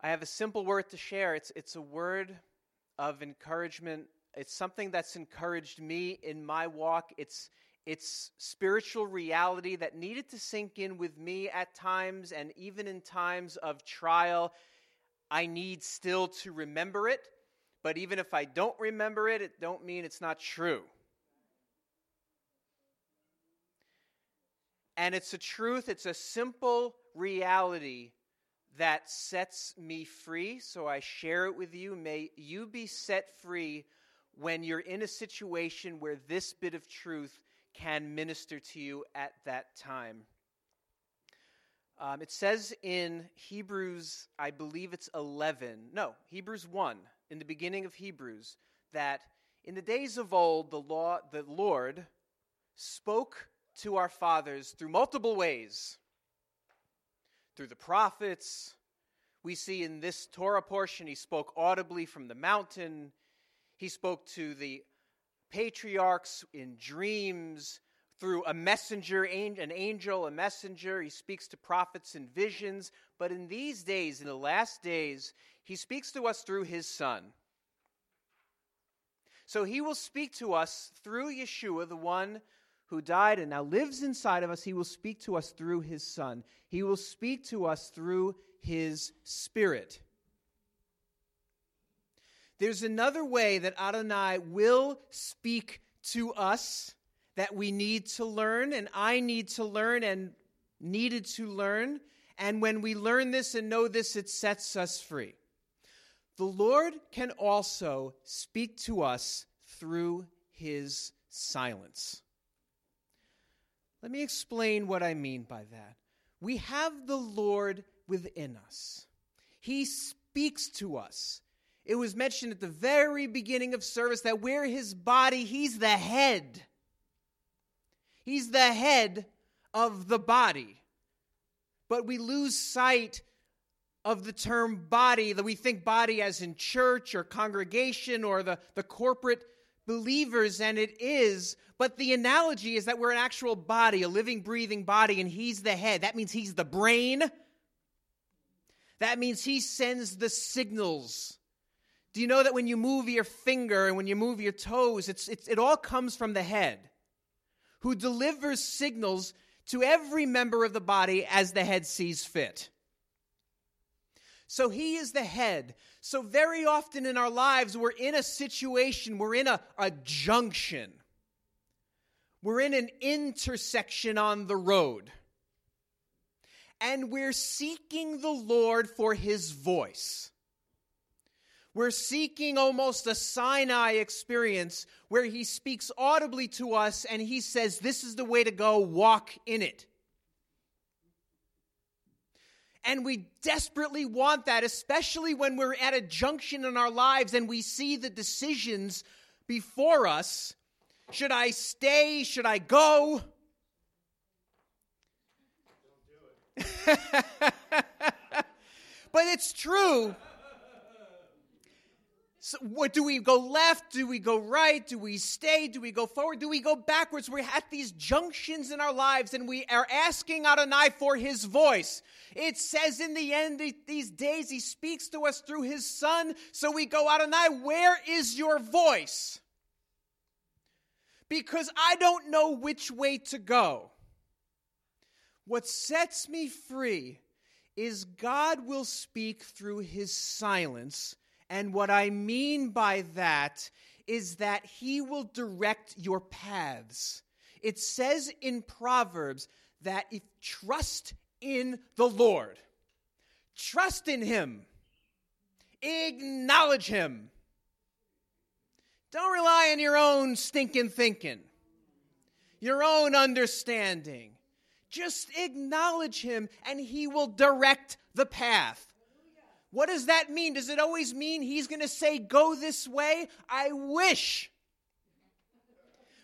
I have a simple word to share. It's, it's a word of encouragement. It's something that's encouraged me in my walk. It's, it's spiritual reality that needed to sink in with me at times, and even in times of trial, I need still to remember it. But even if I don't remember it, it don't mean it's not true. And it's a truth, it's a simple reality that sets me free. So I share it with you. May you be set free when you're in a situation where this bit of truth can minister to you at that time. Um, it says in Hebrews, I believe it's 11, no, Hebrews 1, in the beginning of Hebrews, that in the days of old, the, law, the Lord spoke to our fathers through multiple ways through the prophets. We see in this Torah portion, he spoke audibly from the mountain. He spoke to the patriarchs in dreams through a messenger, an angel, a messenger. He speaks to prophets in visions. But in these days, in the last days, he speaks to us through his son. So he will speak to us through Yeshua, the one who died and now lives inside of us. He will speak to us through his son. He will speak to us through his spirit. There's another way that Adonai will speak to us that we need to learn, and I need to learn and needed to learn. And when we learn this and know this, it sets us free. The Lord can also speak to us through his silence. Let me explain what I mean by that. We have the Lord within us, He speaks to us. It was mentioned at the very beginning of service that we're His body, He's the head. He's the head of the body. But we lose sight of the term body, that we think body as in church or congregation or the, the corporate believers, and it is. But the analogy is that we're an actual body, a living, breathing body, and He's the head. That means He's the brain. That means He sends the signals. Do you know that when you move your finger and when you move your toes, it's, it's, it all comes from the head, who delivers signals to every member of the body as the head sees fit? So he is the head. So, very often in our lives, we're in a situation, we're in a, a junction, we're in an intersection on the road. And we're seeking the Lord for his voice. We're seeking almost a Sinai experience where he speaks audibly to us and he says, This is the way to go, walk in it. And we desperately want that, especially when we're at a junction in our lives and we see the decisions before us. Should I stay? Should I go? Don't do it. but it's true. So what do we go left? Do we go right? Do we stay? Do we go forward? Do we go backwards? We're at these junctions in our lives and we are asking Adonai for his voice. It says in the end these days he speaks to us through his son. So we go, Adonai, where is your voice? Because I don't know which way to go. What sets me free is God will speak through his silence and what I mean by that is that he will direct your paths. It says in Proverbs that if trust in the Lord, trust in him, acknowledge him. Don't rely on your own stinking thinking, your own understanding. Just acknowledge him and he will direct the path. What does that mean? Does it always mean he's going to say, go this way? I wish.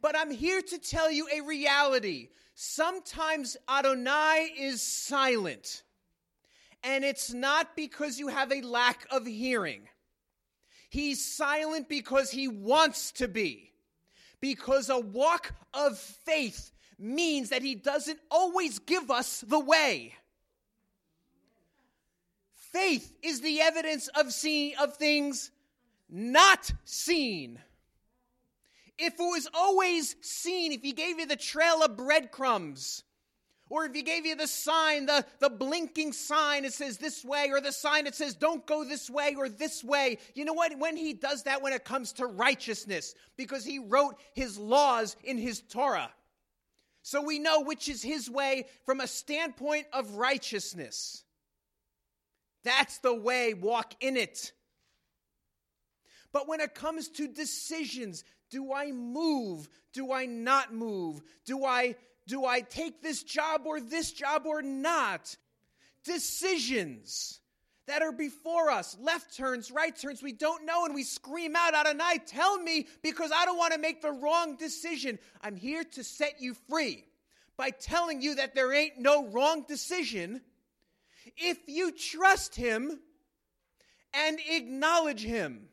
But I'm here to tell you a reality. Sometimes Adonai is silent. And it's not because you have a lack of hearing. He's silent because he wants to be. Because a walk of faith means that he doesn't always give us the way. Faith is the evidence of seeing of things not seen. If it was always seen, if he gave you the trail of breadcrumbs, or if he gave you the sign, the, the blinking sign that says this way, or the sign that says don't go this way or this way, you know what? When he does that when it comes to righteousness, because he wrote his laws in his Torah. So we know which is his way from a standpoint of righteousness. That's the way, walk in it. But when it comes to decisions, do I move? Do I not move? Do I do I take this job or this job or not? Decisions that are before us, left turns, right turns, we don't know, and we scream out Adonai, tell me because I don't want to make the wrong decision. I'm here to set you free by telling you that there ain't no wrong decision if you trust Him and acknowledge Him.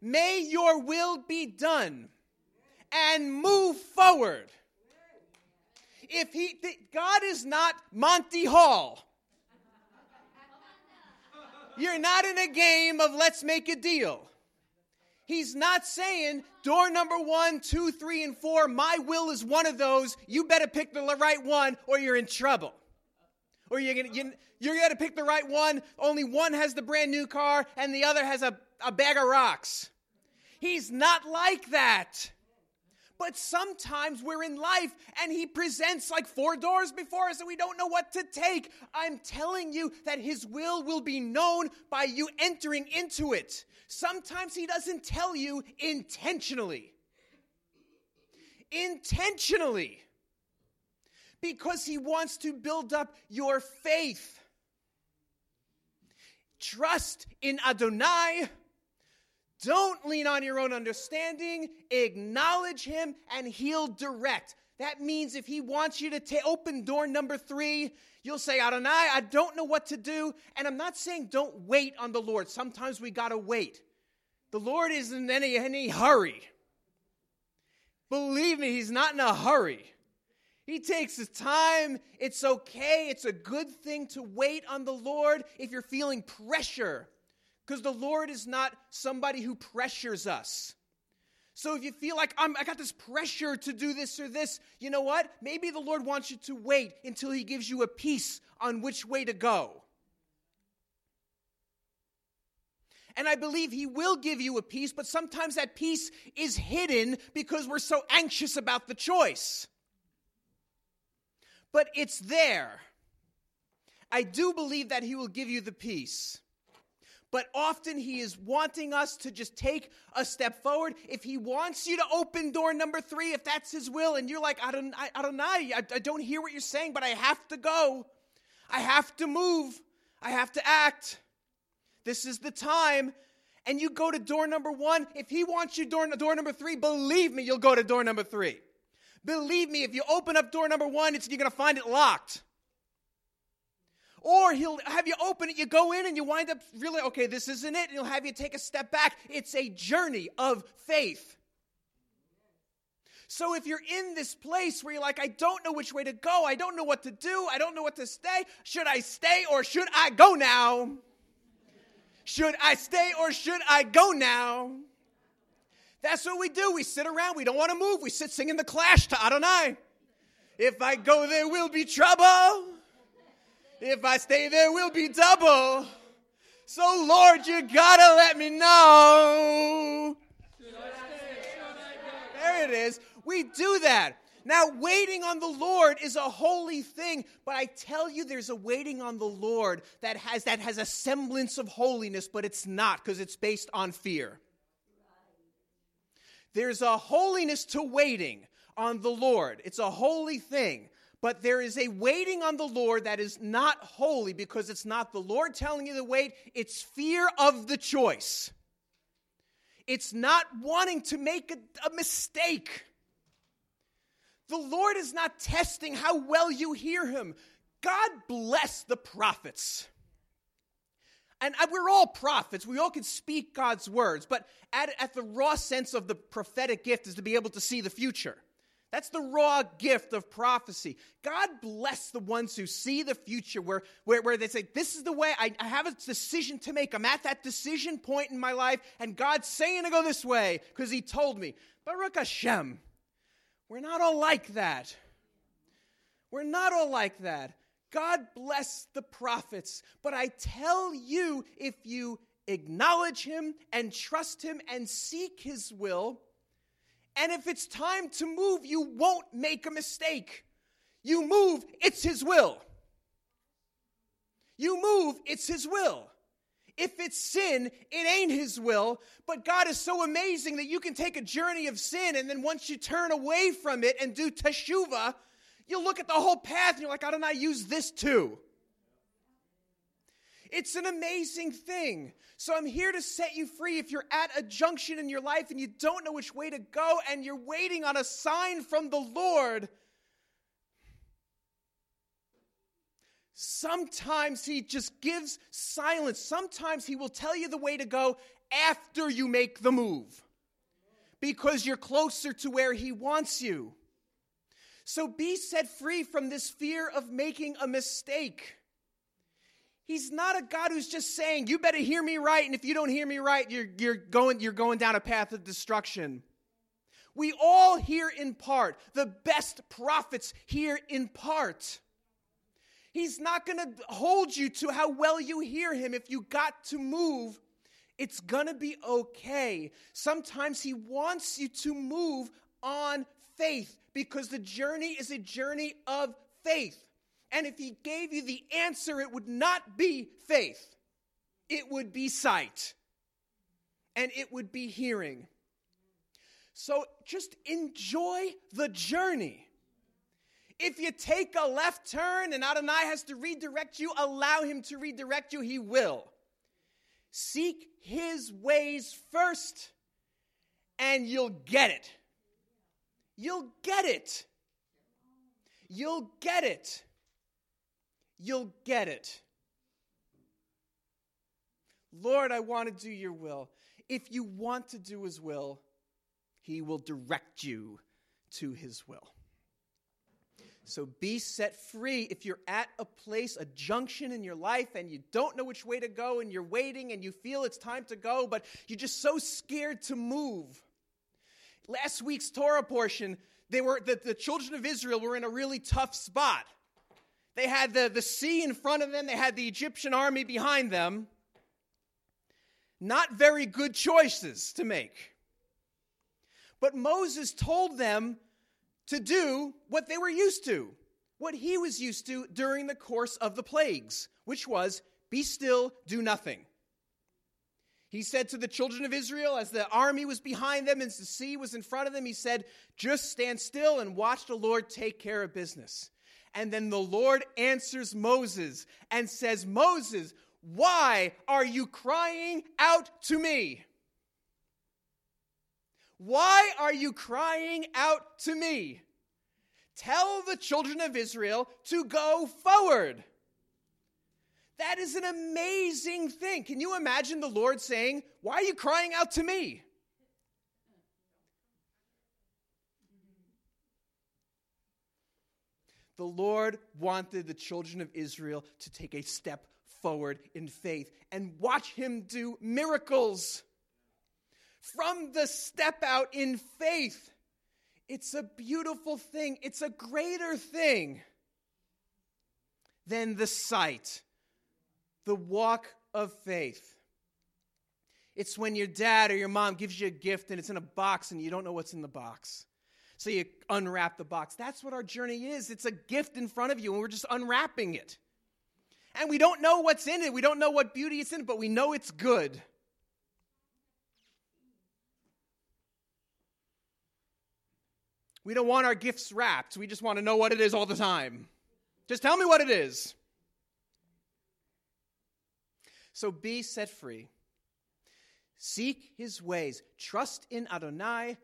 May your will be done and move forward. If he God is not Monty Hall. You're not in a game of let's make a deal. He's not saying door number one, two, three, and four, my will is one of those. You better pick the right one or you're in trouble. Or you're gonna, you, you're gonna pick the right one. Only one has the brand new car and the other has a, a bag of rocks. He's not like that. But sometimes we're in life and he presents like four doors before us and we don't know what to take. I'm telling you that his will will be known by you entering into it. Sometimes he doesn't tell you intentionally. Intentionally. Because he wants to build up your faith. Trust in Adonai don't lean on your own understanding. Acknowledge Him and He'll direct. That means if He wants you to ta- open door number three, you'll say, Adonai, I don't know what to do. And I'm not saying don't wait on the Lord. Sometimes we got to wait. The Lord isn't in any, any hurry. Believe me, He's not in a hurry. He takes his time. It's okay. It's a good thing to wait on the Lord if you're feeling pressure because the Lord is not somebody who pressures us. So if you feel like i got this pressure to do this or this, you know what? Maybe the Lord wants you to wait until He gives you a peace on which way to go. And I believe He will give you a peace, but sometimes that peace is hidden because we're so anxious about the choice. But it's there. I do believe that He will give you the peace but often he is wanting us to just take a step forward. If he wants you to open door number three, if that's his will, and you're like, I don't, I, I don't know, I, I don't hear what you're saying, but I have to go. I have to move. I have to act. This is the time. And you go to door number one. If he wants you door, door number three, believe me, you'll go to door number three. Believe me, if you open up door number one, you're going to find it locked. Or he'll have you open it, you go in and you wind up really, okay, this isn't it. And he'll have you take a step back. It's a journey of faith. So if you're in this place where you're like, I don't know which way to go, I don't know what to do, I don't know what to stay, should I stay or should I go now? Should I stay or should I go now? That's what we do. We sit around, we don't want to move, we sit singing the Clash to Adonai. If I go, there will be trouble. If I stay, there will be double. So, Lord, you gotta let me know. There it is. We do that. Now, waiting on the Lord is a holy thing, but I tell you, there's a waiting on the Lord that has, that has a semblance of holiness, but it's not because it's based on fear. There's a holiness to waiting on the Lord, it's a holy thing. But there is a waiting on the Lord that is not holy because it's not the Lord telling you to wait, it's fear of the choice. It's not wanting to make a, a mistake. The Lord is not testing how well you hear Him. God bless the prophets. And we're all prophets. We all can speak God's words. But at, at the raw sense of the prophetic gift is to be able to see the future. That's the raw gift of prophecy. God bless the ones who see the future where, where, where they say, This is the way, I, I have a decision to make. I'm at that decision point in my life, and God's saying to go this way because He told me. Baruch Hashem. We're not all like that. We're not all like that. God bless the prophets. But I tell you, if you acknowledge Him and trust Him and seek His will, and if it's time to move, you won't make a mistake. You move, it's His will. You move, it's His will. If it's sin, it ain't His will. But God is so amazing that you can take a journey of sin, and then once you turn away from it and do teshuvah, you look at the whole path and you're like, how did I use this too? It's an amazing thing. So I'm here to set you free. If you're at a junction in your life and you don't know which way to go and you're waiting on a sign from the Lord, sometimes He just gives silence. Sometimes He will tell you the way to go after you make the move because you're closer to where He wants you. So be set free from this fear of making a mistake. He's not a God who's just saying, you better hear me right, and if you don't hear me right, you're, you're, going, you're going down a path of destruction. We all hear in part. The best prophets hear in part. He's not going to hold you to how well you hear him. If you got to move, it's going to be okay. Sometimes he wants you to move on faith because the journey is a journey of faith. And if he gave you the answer, it would not be faith, it would be sight, and it would be hearing. So just enjoy the journey. If you take a left turn and Adonai has to redirect you, allow him to redirect you, he will. Seek his ways first, and you'll get it. You'll get it. You'll get it you'll get it. Lord, I want to do your will. If you want to do his will, he will direct you to his will. So be set free. If you're at a place, a junction in your life, and you don't know which way to go, and you're waiting and you feel it's time to go, but you're just so scared to move. Last week's Torah portion, they were the, the children of Israel were in a really tough spot. They had the, the sea in front of them, they had the Egyptian army behind them. Not very good choices to make. But Moses told them to do what they were used to, what he was used to during the course of the plagues, which was be still, do nothing. He said to the children of Israel, as the army was behind them and the sea was in front of them, he said, Just stand still and watch the Lord take care of business. And then the Lord answers Moses and says, Moses, why are you crying out to me? Why are you crying out to me? Tell the children of Israel to go forward. That is an amazing thing. Can you imagine the Lord saying, Why are you crying out to me? The Lord wanted the children of Israel to take a step forward in faith and watch him do miracles. From the step out in faith, it's a beautiful thing, it's a greater thing than the sight, the walk of faith. It's when your dad or your mom gives you a gift and it's in a box and you don't know what's in the box. So you unwrap the box. That's what our journey is. It's a gift in front of you, and we're just unwrapping it. And we don't know what's in it. We don't know what beauty it's in, but we know it's good. We don't want our gifts wrapped. We just want to know what it is all the time. Just tell me what it is. So be set free. Seek his ways. Trust in Adonai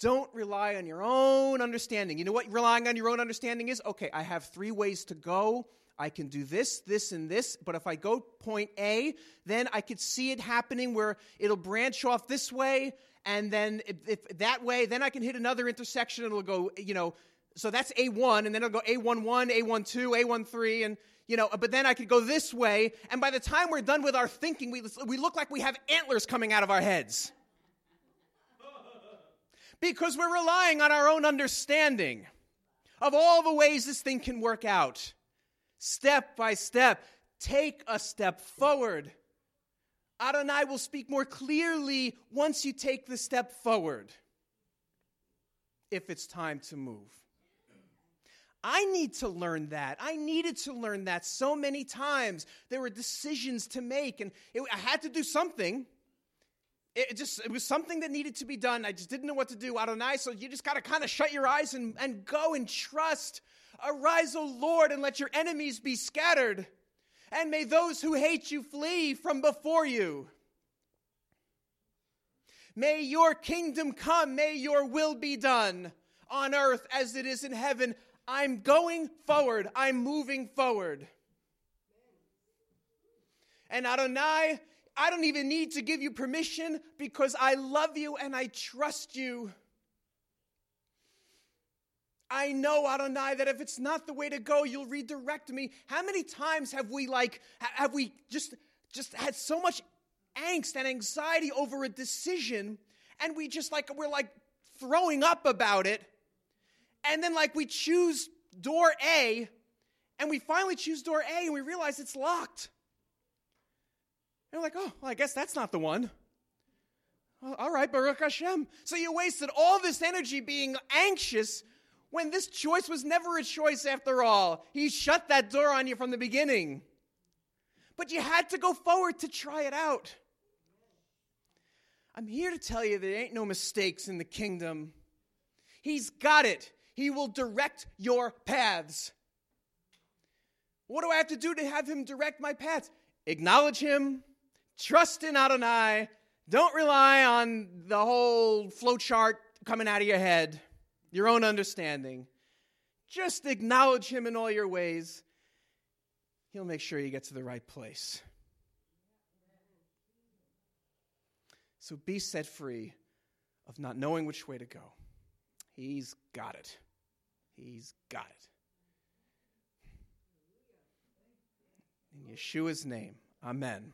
don't rely on your own understanding. You know what relying on your own understanding is? Okay, I have three ways to go. I can do this, this, and this, but if I go point A, then I could see it happening where it'll branch off this way, and then if, if that way, then I can hit another intersection it'll go, you know, so that's A1, and then it'll go A11, A12, A13, and you know, but then I could go this way, and by the time we're done with our thinking, we, we look like we have antlers coming out of our heads. Because we're relying on our own understanding of all the ways this thing can work out. Step by step, take a step forward. Adonai will speak more clearly once you take the step forward, if it's time to move. I need to learn that. I needed to learn that so many times. There were decisions to make, and it, I had to do something. It just it was something that needed to be done. I just didn't know what to do. Adonai, so you just got to kind of shut your eyes and, and go and trust. Arise, O Lord, and let your enemies be scattered. And may those who hate you flee from before you. May your kingdom come. May your will be done on earth as it is in heaven. I'm going forward. I'm moving forward. And Adonai, I don't even need to give you permission because I love you and I trust you. I know, Adonai, that if it's not the way to go, you'll redirect me. How many times have we like have we just just had so much angst and anxiety over a decision and we just like we're like throwing up about it and then like we choose door A and we finally choose door A and we realize it's locked and we're like, oh, well, I guess that's not the one. Well, all right, Baruch Hashem. So you wasted all this energy being anxious when this choice was never a choice after all. He shut that door on you from the beginning. But you had to go forward to try it out. I'm here to tell you there ain't no mistakes in the kingdom. He's got it. He will direct your paths. What do I have to do to have him direct my paths? Acknowledge him, Trust in Adonai. Don't rely on the whole flowchart coming out of your head, your own understanding. Just acknowledge Him in all your ways. He'll make sure you get to the right place. So be set free of not knowing which way to go. He's got it. He's got it. In Yeshua's name, amen.